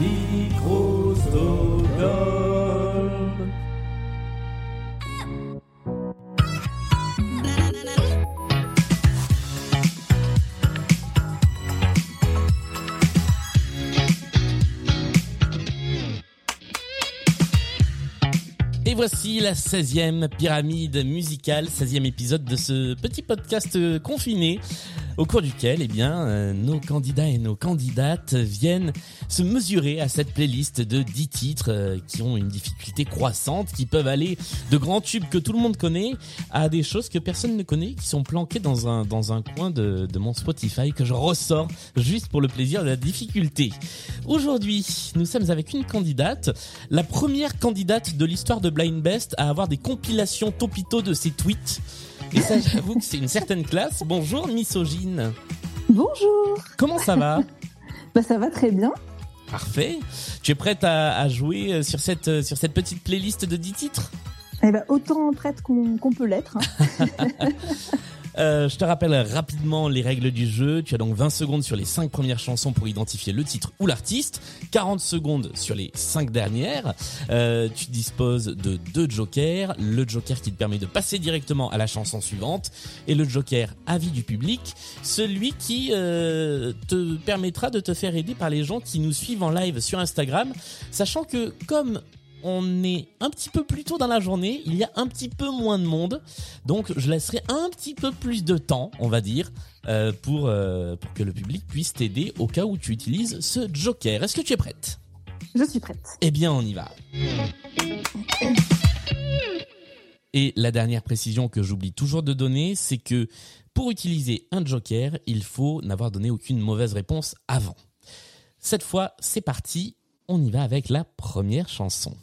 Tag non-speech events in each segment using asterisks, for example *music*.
Et voici la 16e pyramide musicale, 16e épisode de ce petit podcast confiné au cours duquel eh bien, euh, nos candidats et nos candidates viennent se mesurer à cette playlist de 10 titres euh, qui ont une difficulté croissante, qui peuvent aller de grands tubes que tout le monde connaît à des choses que personne ne connaît, qui sont planquées dans un, dans un coin de, de mon Spotify que je ressors juste pour le plaisir de la difficulté. Aujourd'hui, nous sommes avec une candidate, la première candidate de l'histoire de Blind Best à avoir des compilations topito de ses tweets. Et ça, j'avoue que c'est une certaine classe. Bonjour, misogyne. Bonjour. Comment ça va? Bah ça va très bien. Parfait. Tu es prête à, à jouer euh, sur cette, euh, sur cette petite playlist de 10 titres? Eh ben autant prête qu'on qu'on peut l'être. hein. *laughs* Euh, je te rappelle rapidement les règles du jeu. Tu as donc 20 secondes sur les 5 premières chansons pour identifier le titre ou l'artiste, 40 secondes sur les 5 dernières. Euh, tu disposes de deux jokers, le joker qui te permet de passer directement à la chanson suivante et le joker avis du public, celui qui euh, te permettra de te faire aider par les gens qui nous suivent en live sur Instagram, sachant que comme on est un petit peu plus tôt dans la journée, il y a un petit peu moins de monde, donc je laisserai un petit peu plus de temps, on va dire, euh, pour, euh, pour que le public puisse t'aider au cas où tu utilises ce joker. Est-ce que tu es prête? Je suis prête. Eh bien, on y va. Et la dernière précision que j'oublie toujours de donner, c'est que pour utiliser un joker, il faut n'avoir donné aucune mauvaise réponse avant. Cette fois, c'est parti, on y va avec la première chanson.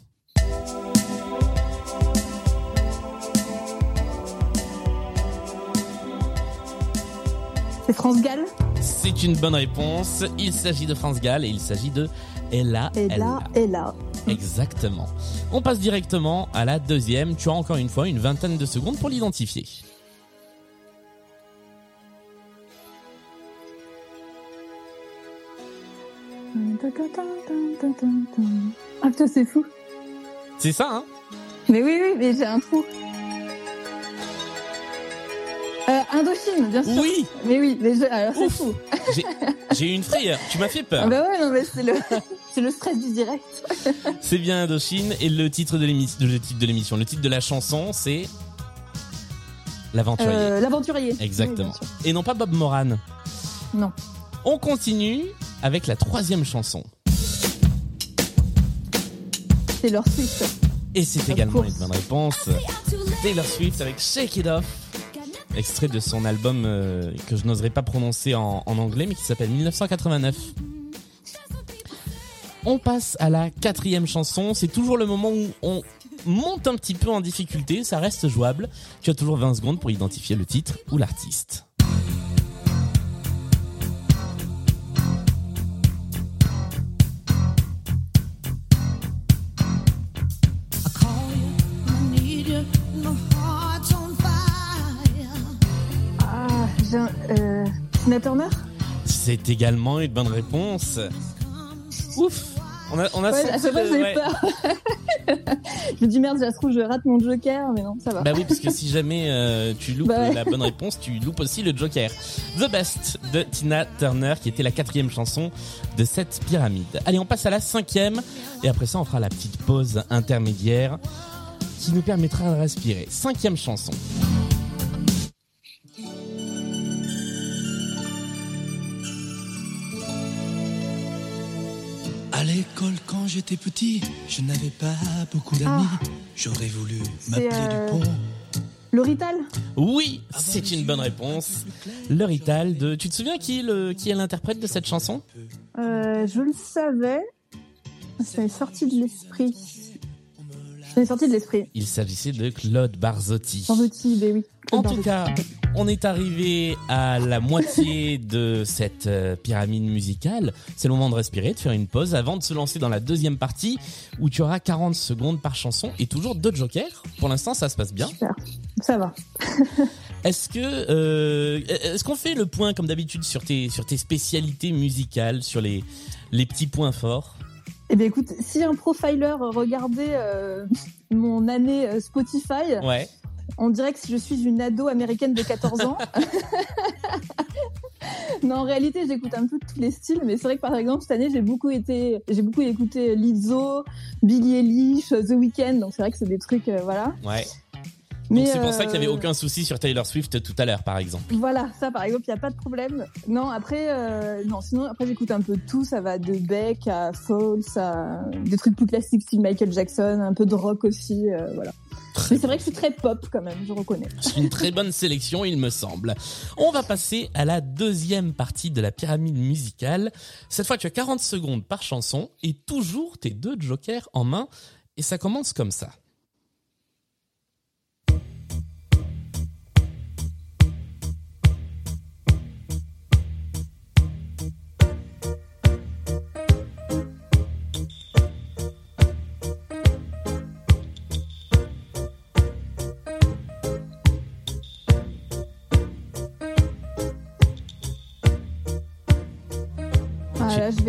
C'est France Gall. C'est une bonne réponse. Il s'agit de France Gall et il s'agit de Ella. Et là. Exactement. On passe directement à la deuxième. Tu as encore une fois une vingtaine de secondes pour l'identifier. Ah putain, c'est fou. C'est ça, hein? Mais oui, oui, mais j'ai un trou. Indochine, bien sûr. Oui Mais oui, mais je... alors c'est fou. J'ai- eu une frayeur. Tu m'as fait Ah peur. bah ouais, non mais c'est le, *laughs* c'est le stress du direct. *laughs* C'est bien Indochine et le titre de l'émission, le titre de l'émission, le titre de la chanson, c'est L'aventurier. Euh, L'aventurier. Exactement. Oui. Et non pas Bob Moran. Non. On continue avec la troisième chanson. Leur Swift. Et c'est également course. une bonne réponse. Taylor Swift avec Shake It Off. Extrait de son album euh, que je n'oserais pas prononcer en, en anglais mais qui s'appelle 1989. On passe à la quatrième chanson. C'est toujours le moment où on monte un petit peu en difficulté. Ça reste jouable. Tu as toujours 20 secondes pour identifier le titre ou l'artiste. Tina Turner C'est également une bonne réponse. Ouf On a, on a Ouais, senti à chaque fois le- j'ai ouais. peur. *laughs* je me dis merde, ça se trouve, je rate mon joker, mais non, ça va. Bah oui, parce que si jamais euh, tu loupes Bah ouais. la bonne réponse, tu loupes aussi le Joker. The Best de Tina Turner, qui était la quatrième chanson de cette pyramide. Allez, on passe à la cinquième, et après ça, on fera la petite pause intermédiaire qui nous permettra de respirer. Cinquième chanson. L'école, quand j'étais petit, je n'avais pas beaucoup d'amis. J'aurais voulu m'appeler euh, Dupont. Le Rital Oui, c'est une bonne réponse. Le Rital de... Tu te souviens qui est le- qui est l'interprète de cette chanson? Euh, Je le savais. Ça est sorti de l'esprit. Ça est sorti de l'esprit. Il s'agissait de Claude Barzotti. Petit, mais oui. En tout cas, on est arrivé à la moitié de cette euh, pyramide musicale. C'est le moment de respirer, de faire une pause avant de se lancer dans la deuxième partie où tu auras 40 secondes par chanson et toujours deux jokers. Pour l'instant, ça se passe bien. Super. Ça va. *laughs* Est-ce que euh, est-ce qu'on fait le point comme d'habitude sur tes sur tes spécialités musicales, sur les les petits points forts? Eh bien, écoute, si un profiler regardait euh, mon année euh, Spotify, Ouais. On dirait que je suis une ado américaine de 14 ans. *laughs* non, en réalité, j'écoute un peu tous les styles, mais c'est vrai que par exemple cette année, j'ai beaucoup été, j'ai beaucoup écouté Lizzo, Billie Eilish, The Weeknd, donc c'est vrai que c'est des trucs, euh, voilà. Ouais. Donc c'est pour ça qu'il y avait euh, aucun souci sur Taylor Swift tout à l'heure, par exemple. Voilà, ça par exemple, il n'y a pas de problème. Non, après, euh, non, sinon après j'écoute un peu de tout, ça va de Beck à Falls à des trucs plus classiques style Michael Jackson, un peu de rock aussi, euh, voilà. Mais c'est vrai que je suis très pop quand même, je reconnais. C'est une très bonne sélection, il me semble. On va passer à la deuxième partie de la pyramide musicale. Cette fois, tu as 40 secondes par chanson et toujours tes deux jokers en main. Et ça commence comme ça.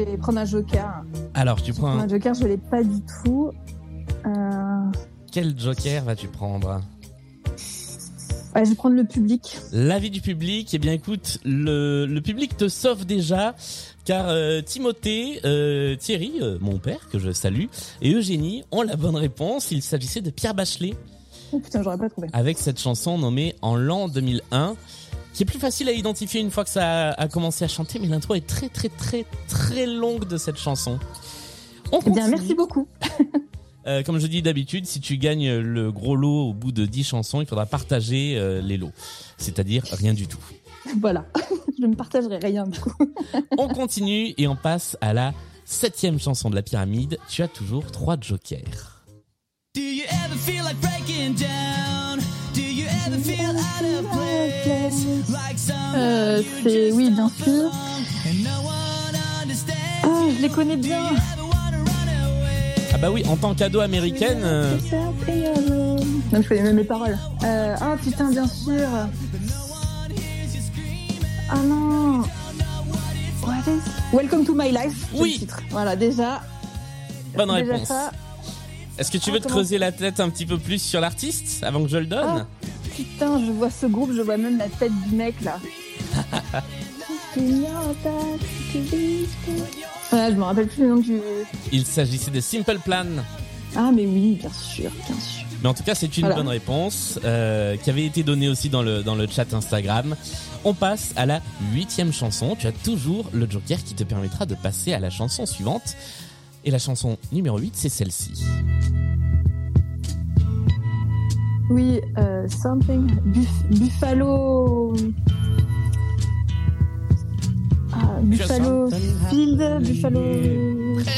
Vais prendre un joker. Alors, tu prends Un un... joker, je l'ai pas du tout. Euh... quel joker vas-tu prendre? Ouais, je vais prendre le public. L'avis du public, eh bien écoute, le, le public te sauve déjà, car euh, Timothée, euh, Thierry, euh, mon père, que je salue, et Eugénie ont la bonne réponse. Il s'agissait de Pierre Bachelet, Oh putain, j'aurais pas trouvé. avec cette chanson nommée En l'an 2001, qui est plus facile à identifier une fois que ça a, commencé à chanter, mais l'intro est très très très très longue de cette chanson. On Eh bien, merci beaucoup. *laughs* Euh, comme je dis d'habitude, si tu gagnes le gros lot au bout de 10 chansons, il faudra partager euh, les lots. C'est-à-dire rien du tout. *laughs* Voilà, *laughs* je ne partagerai rien du coup. On continue et on passe à la septième chanson de la pyramide. Tu as toujours trois jokers. Do you ever feel like breaking down? Do you ever feel out of place? Like someone Euh, c'est oui, bien sûr. belong and no one understands? Ah, je les connais bien. Ever wanna run away? Ah bah oui, en tant qu'ado américaine, euh, Non, je connais même les paroles. Euh, ah putain, bien sûr. Ah non. What is- Welcome to my life. Oui. le titre. Voilà, déjà. bonne déjà réponse. ça. Est-ce que tu Ah, veux te comment- creuser la tête un petit peu plus sur l'artiste avant que je le donne Ah. Putain, je vois ce groupe, je vois même la tête du mec là. *laughs* Ah, je me rappelle plus le nom du. Il s'agissait de Simple Plan. Ah, mais oui, bien sûr, bien sûr. Mais en tout cas, c'est une Voilà. bonne réponse euh, qui avait été donnée aussi dans le, dans le chat Instagram. On passe à la huitième chanson. Tu as toujours le joker qui te permettra de passer à la chanson suivante. Et la chanson numéro 8, c'est celle-ci. Oui, euh, something. Buff- Buffalo. Ah, Buffalo Field, Buffalo.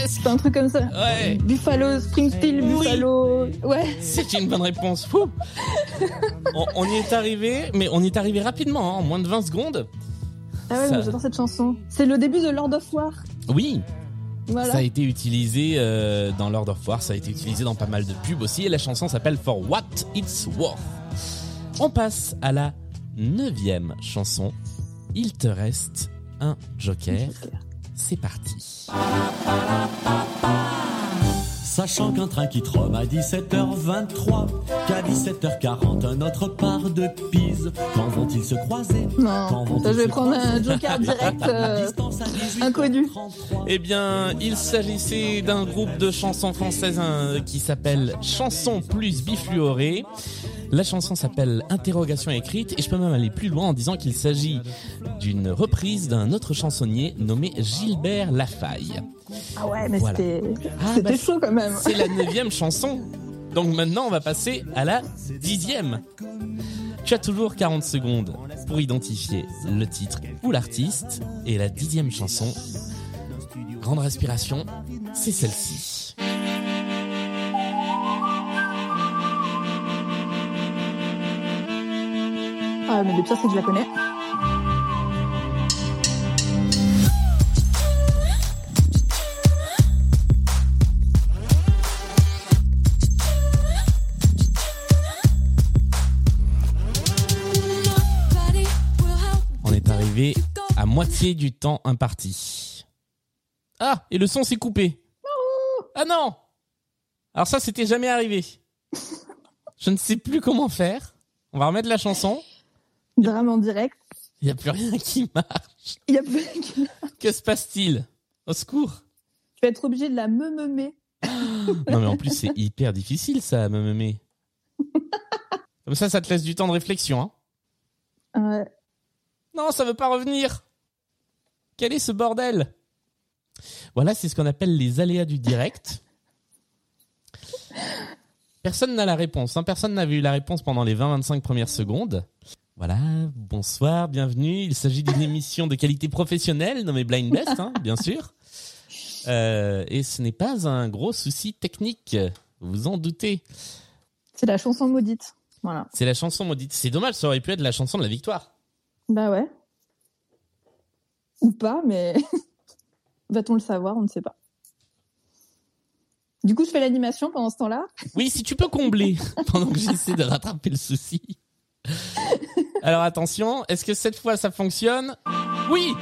C'est un truc comme ça. Ouais. Buffalo Springfield, Oui. Buffalo. Ouais. C'est une bonne réponse. Fou. on, on y est arrivé, mais on y est arrivé rapidement, hein, en moins de 20 secondes. Ah ouais, Ça- j'adore cette chanson. C'est le début de Lord of War. Oui, Voilà. ça a été utilisé euh, dans Lord of War, ça a été utilisé dans pas mal de pubs aussi, et la chanson s'appelle For What It's Worth. On passe à la neuvième chanson. Il te reste un joker. C'est parti. Sachant qu'un train quitte Rome à 17h23, qu'à 17h40 un autre part de Pise, quand vont-ils se croiser? Quand Non, vont-ils ça, je vais se prendre un croiser? Joker direct. euh, Distance à 18h33. inconnu. Eh bien, il s'agissait d'un groupe de chansons françaises hein, qui s'appelle Chansons plus bifluorées. La chanson s'appelle Interrogation écrite et je peux même aller plus loin en disant qu'il s'agit d'une reprise d'un autre chansonnier nommé Gilbert Lafaille. Ah ouais, mais Voilà. c'était Ah, c'était bah, chaud quand même. C'est la neuvième chanson. Donc maintenant, on va passer à la dixième. Tu as toujours 40 secondes pour identifier le titre ou l'artiste. Et la dixième chanson, grande respiration, c'est celle-ci. Mais le pire, c'est que connais. On est arrivé à moitié du temps imparti. Ah, et le son s'est coupé. Ah non Alors ça, c'était jamais arrivé. Je ne sais plus comment faire. On va remettre la chanson. *laughs* Drame en direct. Il n'y a plus rien qui marche. Il a plus Que se passe-t-il? Au secours. Tu vas être obligé de la me meumer. Non mais en plus, c'est hyper difficile ça, à me meumer. *laughs* Comme ça, ça te laisse du temps de réflexion. Hein Ouais. non, ça veut pas revenir. Quel est ce bordel? Voilà, c'est ce qu'on appelle les aléas du direct. Personne n'a la réponse. Hein. Personne n'a vu la réponse pendant les 20-25 premières secondes. Voilà, bonsoir, bienvenue. Il s'agit d'une émission de qualité professionnelle nommée Blind Best, hein, bien sûr. Euh, et ce n'est pas un gros souci technique, vous vous en doutez. C'est la chanson maudite. Voilà. C'est la chanson maudite. C'est dommage, ça aurait pu être la chanson de la victoire. Bah ouais. Ou pas, mais *laughs* va-t-on le savoir On ne sait pas. Du coup, je fais l'animation pendant ce temps-là? Oui, si tu peux combler pendant que j'essaie de rattraper le souci. Alors attention, est-ce que cette fois ça fonctionne? Oui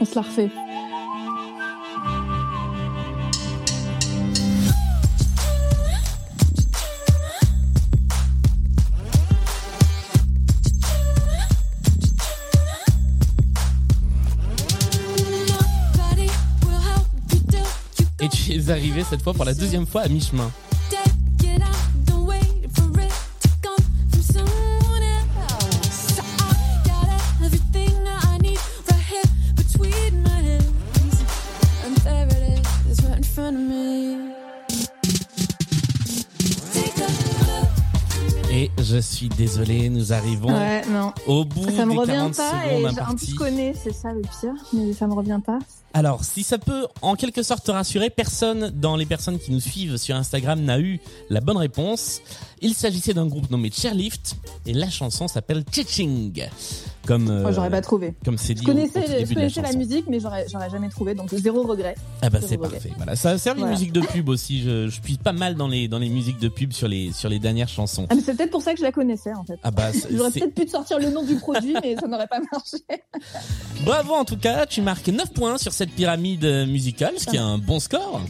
On se la refait. Et tu es arrivé cette fois pour la deuxième fois à mi-chemin. Et je suis désolé, nous arrivons Ouais, non. au bout Ça me des revient 40 pas et secondes j'ai- en plus je connais, c'est ça le pire, mais ça me revient pas. Alors, si ça peut en quelque sorte te rassurer, personne dans les personnes qui nous suivent sur Instagram n'a eu la bonne réponse. Il s'agissait d'un groupe nommé Chairlift et la chanson s'appelle Ching. Comme euh, Moi, j'aurais pas trouvé. comme c'est Je dit au- au, connaissais, tout je la connaissais la, musique, mais j'aurais, j'aurais jamais trouvé, donc zéro regret. Ah bah c'est parfait. Voilà, ça servi de Voilà. musique de *laughs* pub aussi. Je, je suis pas mal dans les dans les musiques de pub sur les sur les dernières chansons. Ah, mais c'est peut-être pour ça que je la connaissais, en fait. Ah bah J'aurais peut-être pu te sortir le nom du produit, mais ça n'aurait pas marché. bravo en tout cas. Tu marques 9 points sur cette pyramide musicale, ce qui est un bon score.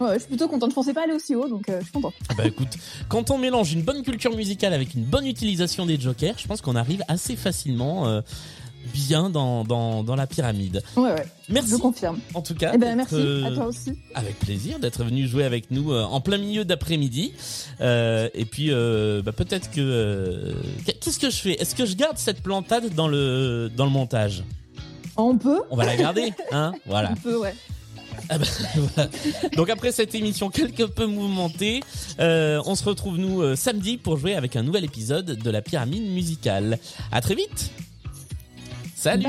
Ouais, je suis plutôt contente. Je pensais pas aller aussi haut, donc euh, je suis contente. Ah bah écoute, quand on mélange une bonne culture musicale avec une bonne utilisation des jokers, je pense qu'on arrive assez facilement euh, bien dans, dans, dans la pyramide. Ouais, ouais, Merci je confirme. en tout cas. Eh ben, merci. euh, À toi aussi. Avec plaisir d'être venu jouer avec nous euh, en plein milieu d'après-midi. Euh, et puis euh, bah, peut-être que euh, qu'est-ce que je fais? Est-ce que je garde cette plantade dans le dans le montage? On peut On va la garder, hein? *laughs* Voilà. On peut, ouais. Ah bah. Donc après cette émission quelque peu mouvementée, euh, on se retrouve nous euh, samedi pour jouer avec un nouvel épisode de la pyramide musicale. À très vite. Salut.